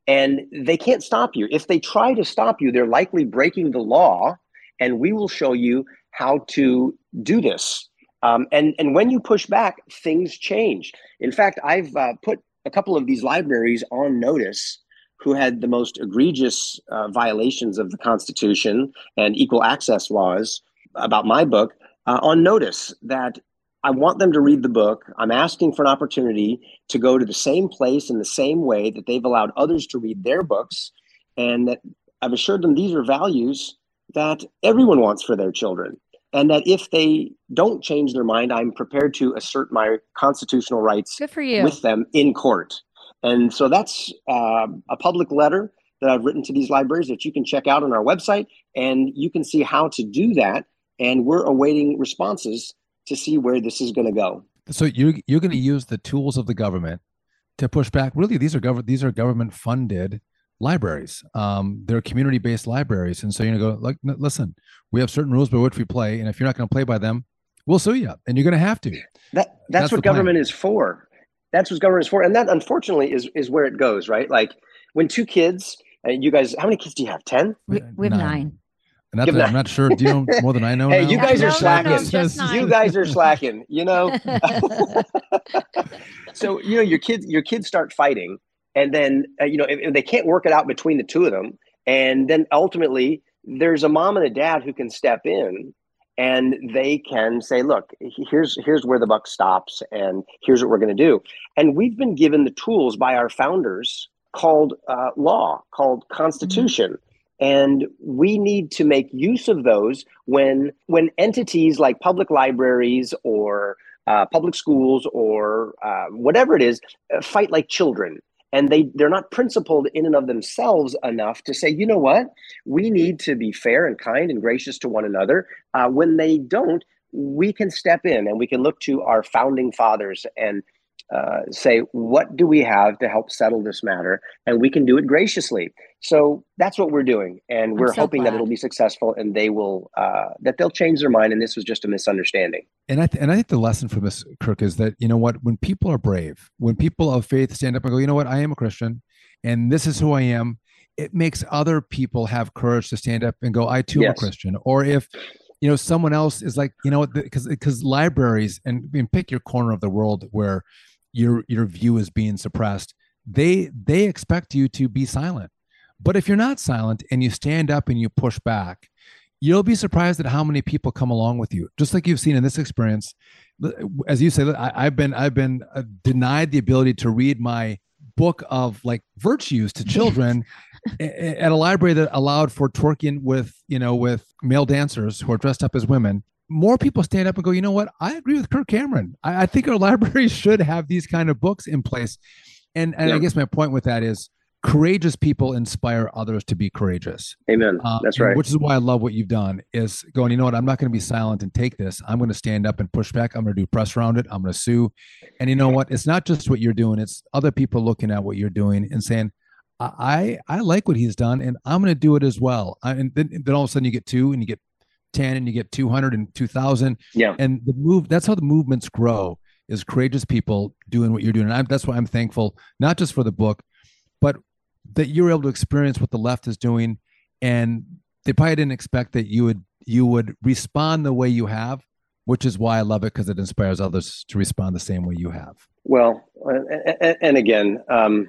D: And they can't stop you. If they try to stop you, they're likely breaking the law and we will show you how to do this. Um, and and when you push back, things change. In fact, I've uh, put a couple of these libraries on notice who had the most egregious uh, violations of the Constitution and equal access laws about my book uh, on notice that I want them to read the book. I'm asking for an opportunity to go to the same place in the same way that they've allowed others to read their books, and that I've assured them these are values that everyone wants for their children. And that if they don't change their mind, I'm prepared to assert my constitutional rights
C: Good for you.
D: with them in court. And so that's uh, a public letter that I've written to these libraries that you can check out on our website, and you can see how to do that. And we're awaiting responses to see where this is going to go.
B: So you're you're going to use the tools of the government to push back. Really, these are government these are government funded libraries. Um, they're community based libraries, and so you're gonna go like, listen, we have certain rules by which we play, and if you're not going to play by them, we'll sue you, and you're going to have to.
D: That that's, that's what government plan. is for. That's what government is for, and that unfortunately is is where it goes, right? Like when two kids, and you guys, how many kids do you have? Ten.
C: We, we have nine. nine.
B: And that's, I'm not sure. Do you know more than I know?
D: hey,
B: now?
D: you guys are slacking. No, you guys are slacking. You know. so you know your kids. Your kids start fighting, and then uh, you know if, if they can't work it out between the two of them and then ultimately there's a mom and a dad who can step in and they can say look here's here's where the buck stops and here's what we're going to do and we've been given the tools by our founders called uh, law called constitution mm-hmm. And we need to make use of those when when entities like public libraries or uh, public schools or uh, whatever it is uh, fight like children. And they they're not principled in and of themselves enough to say you know what? We need to be fair and kind and gracious to one another. Uh, when they don't we can step in and we can look to our founding fathers and uh, say what do we have to help settle this matter? And we can do it graciously. So that's what we're doing. And we're so hoping glad. that it'll be successful and they will uh, that they'll change their mind. And this was just a misunderstanding.
B: And i th- and i think the lesson from this kirk is that you know what? When people are brave when people of faith stand up and go you know what? I am a christian and this is who i am it makes other people have courage to stand up and go i too yes. am a christian. Or if you know someone else is like you know because because libraries and, and pick your corner of the world where your your view is being suppressed they they expect you to be silent. But if you're not silent and you stand up and you push back you'll be surprised at how many people come along with you. Just like you've seen in this experience as you say I, have been i've been uh, denied the ability to read my book of like virtues to children at a library that allowed for twerking with you know with male dancers who are dressed up as women more people stand up and go, you know what? I agree with Kirk Cameron. I, I think our libraries should have these kind of books in place. And, and yeah. I guess my point with that is courageous people inspire others to be courageous.
D: Amen. Uh, That's right.
B: Which is why I love what you've done is going, you know what? I'm not going to be silent and take this. I'm going to stand up and push back. I'm going to do press around it. I'm going to sue. And you know what? It's not just what you're doing. It's other people looking at what you're doing and saying, I, I like what he's done and I'm going to do it as well. I, and then, then all of a sudden you get two and you get 10 and you get 200 and 2000
D: yeah.
B: And the move that's how the movements grow is courageous people doing what you're doing. And I'm, that's why i'm thankful not just for the book but that you're able to experience what the left is doing. And they probably didn't expect that you would you would respond the way you have which is why i love it because it inspires others to respond the same way you have.
D: Well and, and again um,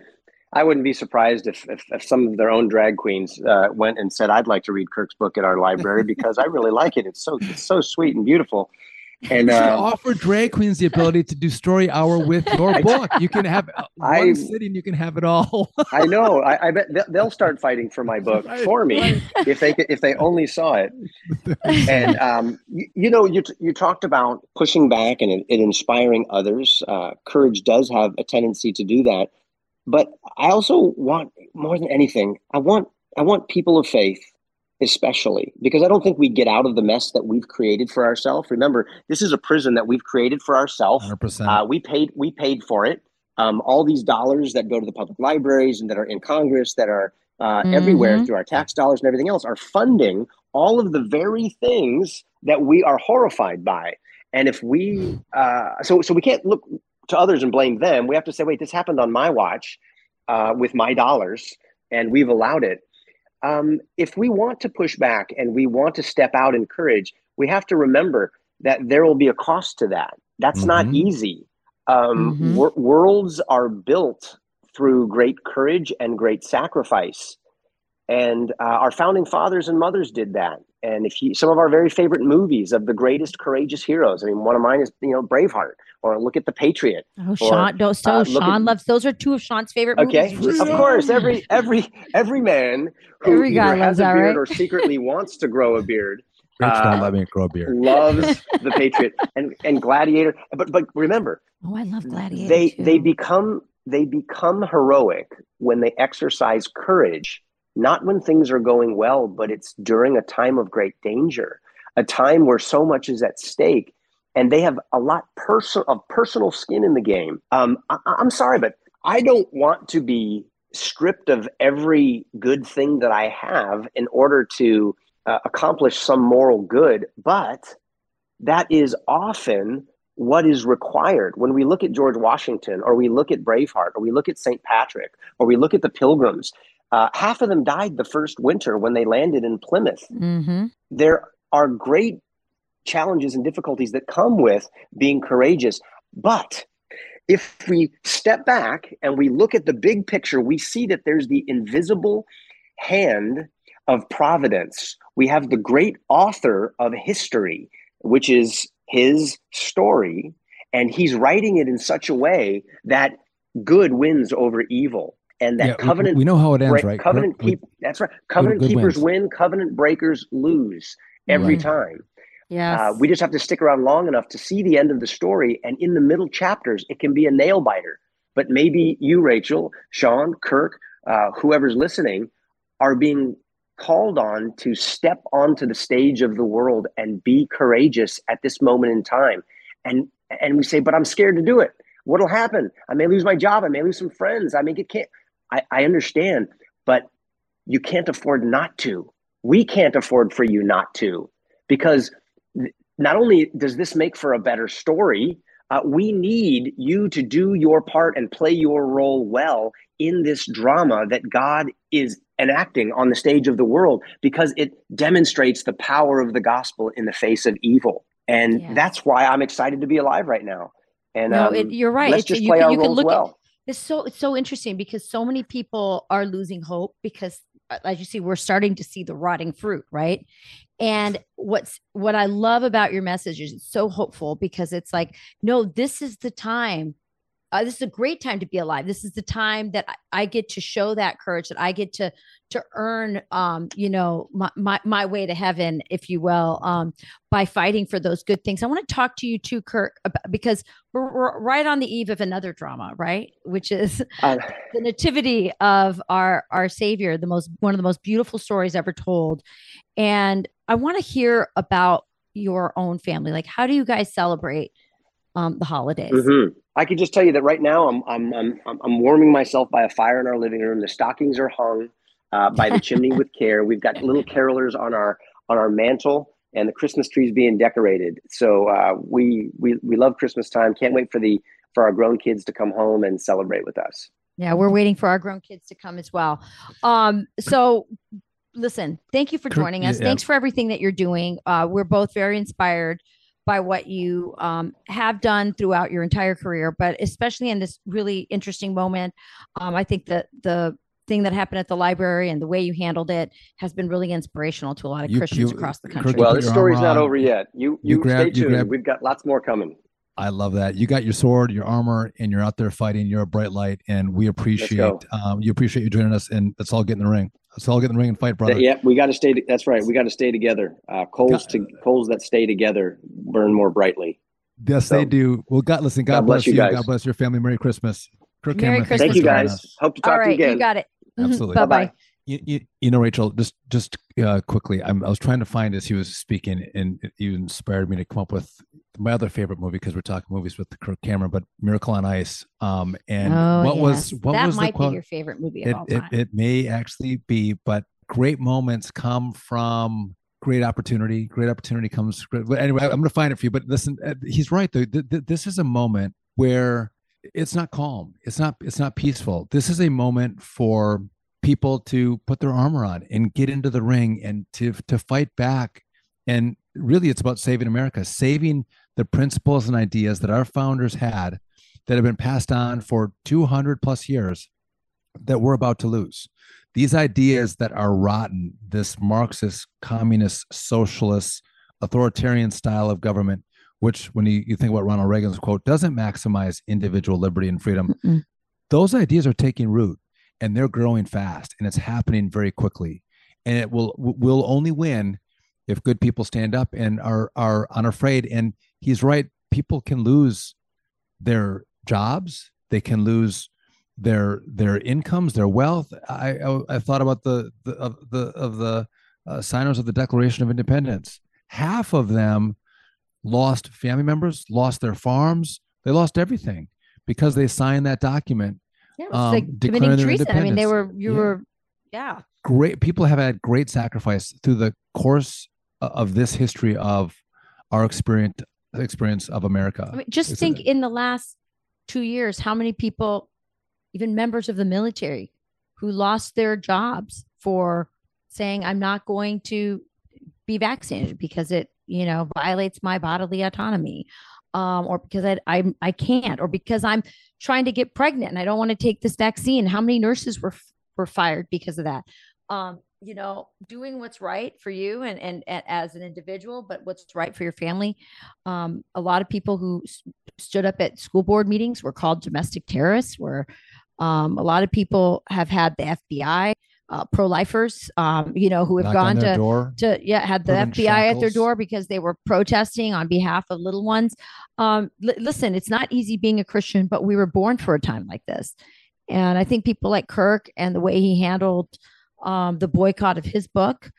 D: I wouldn't be surprised if, if, if, some of their own drag queens uh, went and said, "I'd like to read Kirk's book at our library because I really like it. It's so it's so sweet and beautiful." And uh,
B: offer drag queens the ability to do story hour with your book. You can have uh, one
D: I-
B: sitting. You can have it all.
D: I know. I, I bet they- they'll start fighting for my book
B: Right,
D: for me
B: right.
D: if they if they only saw it. And um, you, you know, you you talked about pushing back and, and inspiring others. Uh, courage does have a tendency to do that, but I also want more than anything. I want I want people of faith, especially because I don't think we get out of the mess that we've created for ourselves. Remember, this is a prison that we've created for ourselves. Uh, we paid we paid for it. Um, all these dollars that go to the public libraries and that are in Congress, that are uh, everywhere
C: Mhm.
D: through our tax dollars and everything else, are funding all of the very things that we are horrified by. And if we, uh, so so we can't look to others and blame them. We have to say, wait, this happened on my watch uh, with my dollars, and we've allowed it. Um, if we want to push back and we want to step out in courage, we have to remember that there will be a cost to that. That's not
B: Mhm.
D: easy. Um,
C: Mhm.
D: wor- worlds are built through great courage and great sacrifice. And uh, our founding fathers and mothers did that. And if you, some of our very favorite movies of the greatest courageous heroes, I mean, one of mine is, you know, Braveheart, or look at The Patriot.
C: Oh, Sean, no, so
D: uh,
C: Sean
D: at-
C: loves those are two of Sean's favorite
D: Okay,
C: movies. you
D: of course, every every every man who
C: Every guy
D: either
C: loves
D: has a
C: that,
D: beard
C: right?
D: or secretly wants to grow a beard
B: Rich don't
D: uh,
B: let me grow a beard.
D: loves the Patriot and and Gladiator. But but remember,
C: Oh, I love Gladiator.
D: they
C: too.
D: they become they become heroic when they exercise courage not when things are going well but it's during a time of great danger a time where so much is at stake and they have a lot perso- of personal skin in the game um, I, i'm sorry but i don't want to be stripped of every good thing that i have in order to uh, accomplish some moral good but that is often what is required when we look at George Washington or we look at Braveheart or we look at St. Patrick or we look at the Pilgrims. Uh, half of them died the first winter when they landed in Plymouth.
C: Mhm.
D: There are great challenges and difficulties that come with being courageous. But if we step back and we look at the big picture, we see that there's the invisible hand of providence. We have the great author of history, which is his story, and he's writing it in such a way that good wins over evil. And that
B: Yeah,
D: covenant
B: We know how it ends,
D: break-
B: right?
D: covenant
B: With-
D: keep that's right. Covenant
B: good
D: keepers
B: wins.
D: win, covenant breakers lose every
C: Right.
D: time.
C: Yes.
D: Uh, we just have to stick around long enough to see the end of the story. And in the middle chapters, it can be a nail biter. But maybe you, Rachel, Sean, Kirk, uh, whoever's listening, are being called on to step onto the stage of the world and be courageous at this moment in time. And and we say, but I'm scared to do it. What'll happen? I may lose my job. I may lose some friends. I may get can't. I, I understand, but you can't afford not to. We can't afford for you not to, because not only does this make for a better story, uh, we need you to do your part and play your role well in this drama that God is enacting on the stage of the world because it demonstrates the power of the gospel in the face of evil. And
C: Yeah.
D: that's why I'm excited to be alive right now. And
C: no,
D: um,
C: it, you're right.
D: let's just play
C: can,
D: our
C: you can
D: roles
C: look at
D: well.
C: It's so it's so interesting because so many people are losing hope because uh, as you see we're starting to see the rotting fruit, right? And what's what I love about your message is it's so hopeful because it's like no, this is the time. Uh, this is a great time to be alive. This is the time that I, I get to show that courage, that I get to to earn, um, you know, my, my my way to heaven, if you will, um, by fighting for those good things. I want to talk to you too, Kirk, about, because we're, we're right on the eve of another drama, right? Which is
D: Uh,
C: the nativity of our our savior the most one of the most beautiful stories ever told and i want to hear about your own family like how do you guys celebrate um the holidays
D: Mhm. I can just tell you that right now I'm, I'm I'm I'm I'm warming myself by a fire in our living room. The stockings are hung uh, by the chimney with care. We've got little carolers on our on our mantle, and the Christmas trees being decorated. So uh, we we we love Christmas time. Can't wait for the for our grown kids to come home and celebrate with us.
C: yeah we're waiting for our grown kids to come as well um so listen thank you for joining us
B: yeah.
C: thanks for everything that you're doing uh we're both very inspired by what you um, have done throughout your entire career, but especially in this really interesting moment. Um, I think that the thing that happened at the library and the way you handled it has been really inspirational to a lot of
B: You-
C: Christians
B: you-
C: across the country.
D: Well,
B: put
D: the story's not over yet. You
B: You
D: you,
B: grab-
D: stay
B: you
D: tuned.
B: grab-
D: We've got lots more coming.
B: I love that. You got your sword, your armor, and you're out there fighting. You're a bright light, and we appreciate um, you appreciate you joining us. And let's all get in the ring. Let's all get in the ring and fight, brother.
D: Yeah, we got to stay. That's right. We got to stay together. Uh, coals to coals that stay together burn more brightly.
B: Yes,
D: So-
B: they do. Well, God, listen. God,
D: God bless
B: bless
D: you
B: you.
D: guys.
B: God bless your family. Merry Christmas. Kirk
C: Merry
B: Cameron,
C: Christmas,
D: Thank you guys.
B: us.
D: Hope to talk
C: All
D: to you again.
C: you got it.
B: Absolutely.
C: Bye bye.
B: You, you, you know, Rachel, just just uh, quickly, I'm, I was trying to find as he was speaking, and you inspired me to come up with my other favorite movie because we're talking movies with the Kirk Cameron, but Miracle on Ice. Um, and
C: oh,
B: what was what
C: that
B: was
C: might
B: the quote?
C: be your favorite movie of
B: it,
C: all
B: it,
C: time.
B: it may actually be, but great moments come from great opportunity. Great opportunity comes. But anyway, I'm going to find it for you. But listen, uh, he's right. Though Th- th- this is a moment where it's not calm. It's not. It's not peaceful. This is a moment for people to put their armor on and get into the ring and to to fight back. And really, it's about saving America, saving the principles and ideas that our founders had that have been passed on for 200 plus years that we're about to lose. These ideas that are rotten, this Marxist, communist, socialist, authoritarian style of government, which, when you, you think about Ronald Reagan's quote, doesn't maximize individual liberty and freedom,
C: Mm-mm.
B: those ideas are taking root and they're growing fast and it's happening very quickly. And it will will only win if good people stand up and are are unafraid. And he's right. People can lose their jobs. They can lose their their incomes, their wealth. I I, I thought about the, the of the of the uh, signers of the Declaration of Independence. Half of them lost family members, lost their farms, they lost everything because they signed that document.
C: yeah, it's
B: um,
C: like committing treason. I mean, they were you
B: Yeah.
C: were yeah.
B: Great people have had great sacrifice through the course of this history of our experience experience of America.
C: I mean, just think
B: a-
C: in the last two years, how many people, even members of the military, who lost their jobs for saying, I'm not going to be vaccinated because it, you know, violates my bodily autonomy. Um, or because I, I I can't, or because I'm trying to get pregnant and I don't want to take this vaccine. How many nurses were were fired because of that? Um, you know, doing what's right for you and, and and as an individual, but what's right for your family. Um, a lot of people who s- stood up at school board meetings were called domestic terrorists. Where um, a lot of people have had the FBI, uh, pro-lifers, um, you know, who have
B: Knock
C: gone to
B: door.
C: to yeah had the FBI at their door because they were protesting on behalf of little ones. Um, li- listen, it's not easy being a Christian, but we were born for a time like this, and I think people like Kirk and the way he handled um, the boycott of his book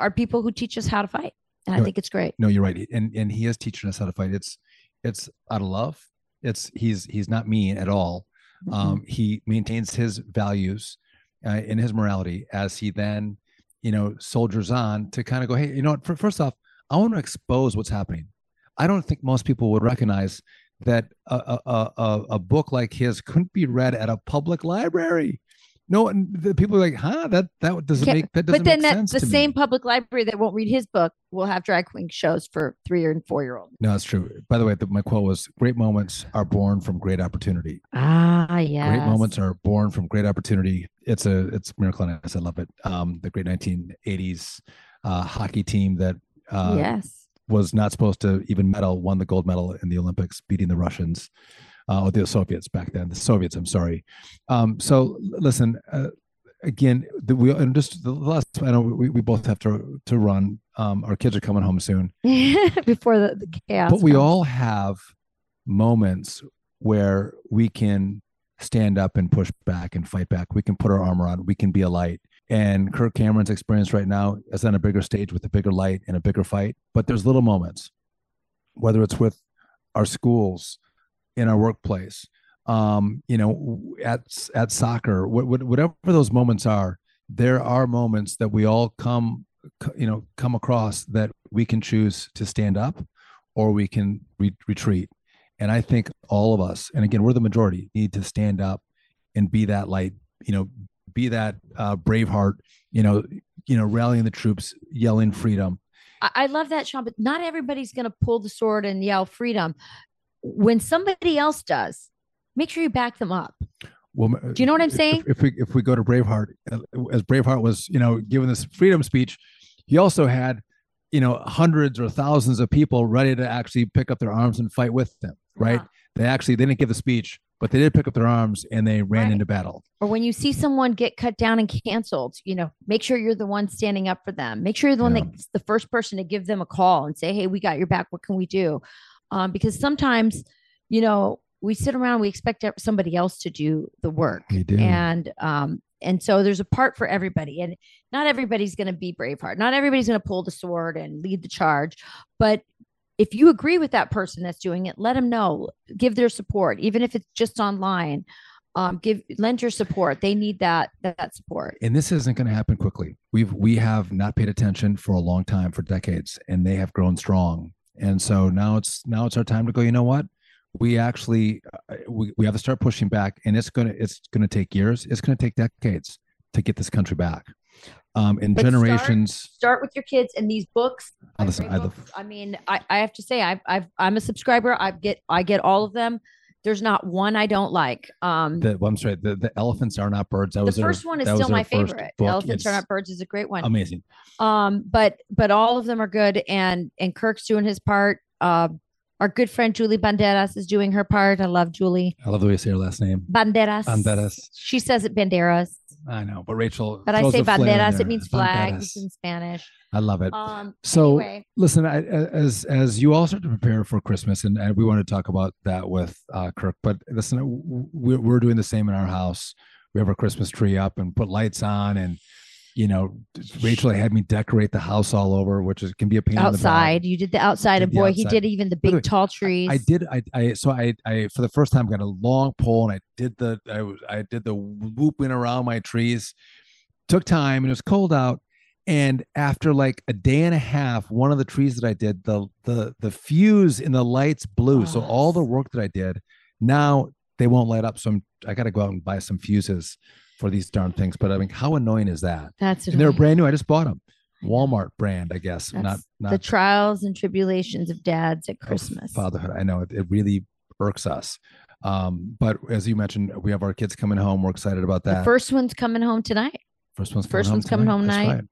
C: are people who teach us how to fight, and I think it's great.
B: No, you're right, and and he is teaching us how to fight. It's it's out of love. It's he's he's not mean at all.
C: Mhm.
B: Um, he maintains his values uh, and his morality as he then, you know, soldiers on to kind of go, hey, you know what? fir- First off, I want to expose what's happening. I don't think most people would recognize that a, a, a- a book like his couldn't be read at a public library. No, and the people are like, huh? That that doesn't
C: Okay,
B: make that doesn't
C: but then
B: make
C: that
B: sense
C: the same
B: me.
C: public library that won't read his book will have drag queen shows for three and four year olds.
B: No, it's true. By the way, the, my quote was great moments are born from great opportunity.
C: Ah, yeah.
B: Great moments are born from great opportunity. It's a it's Miracle on Ice. I love it. Um, the great 1980s uh, hockey team that uh,
C: yes.
B: was not supposed to even medal won the gold medal in the Olympics, beating the Russians uh, or the Soviets back then. The Soviets, I'm sorry. Um, so listen, uh, again, the, we and just the last. I know we, we both have to to run. Um, our kids are coming home soon.
C: Before the, the chaos.
B: but we all have moments where we can stand up and push back and fight back. We can put our armor on. We can be a light. And Kirk Cameron's experience right now is on a bigger stage with a bigger light and a bigger fight. But there's little moments, whether it's with our schools, in our workplace, um, you know, at at soccer, what, what, whatever those moments are, there are moments that we all come, you know, come across that we can choose to stand up, or we can re- retreat. And I think all of us, and again, we're the majority, need to stand up and be that light. You know, be that uh, brave heart. You know, you know, rallying the troops, yelling freedom.
C: I, I love that, Sean, but not everybody's going to pull the sword and yell freedom. When somebody else does, make sure you back them up.
B: Well,
C: Do you know what I'm saying?
B: If, we if we go to Braveheart, uh, as Braveheart was, you know, giving this freedom speech, he also had, you know, hundreds or thousands of people ready to actually pick up their arms and fight with them. Right?
C: Yeah.
B: They actually they didn't give the speech, but they did pick up their arms and they ran
C: Right.
B: into battle.
C: or when you see someone get cut down and canceled, you know, make sure you're the one standing up for them. Make sure you're the one that's the first person to give them a call and say, "Hey, we got your back. What can we do?" Um, because sometimes, you know, we sit around, we expect somebody else to do the work,
B: do.
C: and um, and so there's a part for everybody, and not everybody's going to be Braveheart. Not everybody's going to pull the sword and lead the charge, but if you agree with that person that's doing it, let them know. Give their support, even if it's just online um, give lend your support. They need that that support.
B: and this isn't going to happen quickly. We've we have not paid attention for a long time, for decades, and they have grown strong. And so now it's now it's our time to go. You know what? We actually uh, we, we have to start pushing back, and it's gonna it's gonna take years. It's gonna take decades to get this country back. Um, in
C: But start-
B: generations.
C: Start with your kids and these books.
B: I listen, I
C: books, I mean, I, I have to say, I've, I've I'm a subscriber. I get I get all of them. There's not one I don't like. Um,
B: the well, I'm sorry. The, the elephants are not birds. That
C: the
B: their-
C: first one is still my favorite. Elephants are not birds is a great one.
B: Amazing.
C: um but but all of them are good and and kirk's doing his part uh our good friend julie banderas is doing her part i love julie
B: I love the way you say her last name.
C: banderas
B: Banderas.
C: she says it banderas
B: I know, but Rachel.
C: but i say banderas it means flag
B: Banderas.
C: in spanish
B: I love it.
C: um
B: So
C: anyway,
B: listen, I, as as you all start to prepare for Christmas, and, and we want to talk about that with uh, Kirk. But listen, we're we're doing the same in our house. We have our Christmas tree up and put lights on, and you know, Rachel had me decorate the house all over, which is can be a pain in the
C: outside you did the outside and boy he did even the big
B: way,
C: tall trees
B: I did. I, I so I I for the first time got a long pole and I did the I was I did the whooping around my trees. Took time and it was cold out. And after like a day and a half, one of the trees that I did, the the the fuse in the lights blew. So all the work that I did, now they won't light up. So I'm, I got to go out and buy some fuses for these darn things. But I mean, how annoying is that?
C: that's
B: And they're
C: annoying.
B: brand new. I just bought them. Walmart brand, I guess. not not
C: the trials and tribulations of dads at christmas
B: fatherhood. I know it, it really irks us. Um, but as you mentioned, we have our kids coming home. We're excited about
C: the
B: that.
C: first one's coming home tonight
B: first one's
C: first
B: coming
C: one's coming home tonight.
B: right.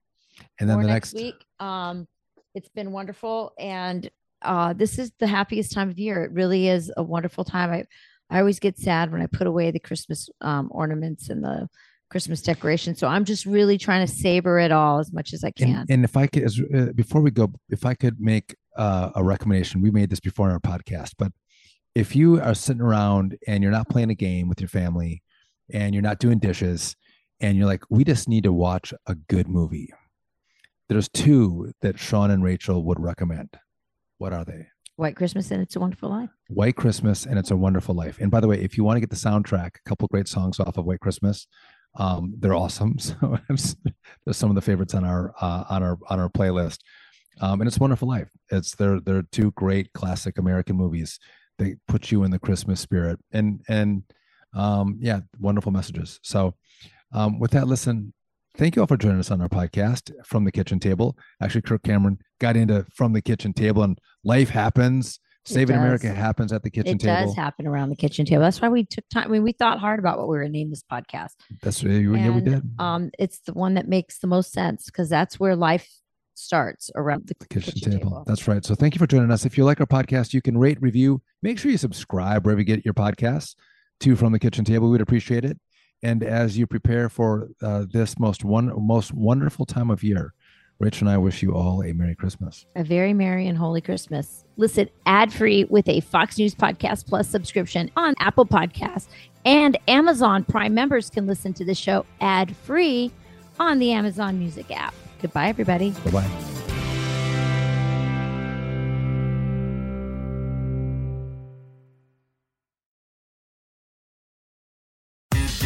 B: And then the next,
C: week. Um, it's been wonderful, and uh, this is the happiest time of year. It really is a wonderful time. I I always get sad when I put away the Christmas um, ornaments and the Christmas decorations. So I'm just really trying to savor it all as much as I can.
B: and, and if I could, as, uh, before we go, if I could make uh, a recommendation, we made this before in our podcast, but if you are sitting around and you're not playing a game with your family and you're not doing dishes and you're like, we just need to watch a good movie, there's two that Sean and Rachel would recommend. What are they?
C: White Christmas and It's a Wonderful Life.
B: White Christmas and It's a Wonderful Life. And by the way, if you want to get the soundtrack, a couple great songs off of White Christmas, um, they're awesome. So there's some of the favorites on our uh, on our on our playlist. Um, and It's a Wonderful Life. It's they're they're two great classic American movies. They put you in the Christmas spirit and and um, yeah, wonderful messages. So um, with that, listen, thank you all for joining us on our podcast from the kitchen table. Actually, Kirk Cameron got into from the kitchen table and life happens. Saving America happens at the kitchen
C: it
B: table.
C: It does happen around the kitchen table. That's why we took time. I mean, we thought hard about what we were going to name this podcast.
B: That's yeah, we did.
C: Um, it's the one that makes the most sense because that's where life starts around the,
B: the kitchen, table. That's right. So thank you for joining us. If you like our podcast, you can rate, review. Make sure you subscribe wherever you get your podcasts to From the Kitchen Table. We'd appreciate it. And as you prepare for uh, this most one most wonderful time of year, Rich and I wish you all a Merry Christmas.
C: a very merry and holy Christmas. Listen ad free with a Fox News Podcast Plus subscription on Apple Podcasts and Amazon Prime members can listen to the show ad free on the Amazon Music app. Goodbye, everybody.
B: Bye bye.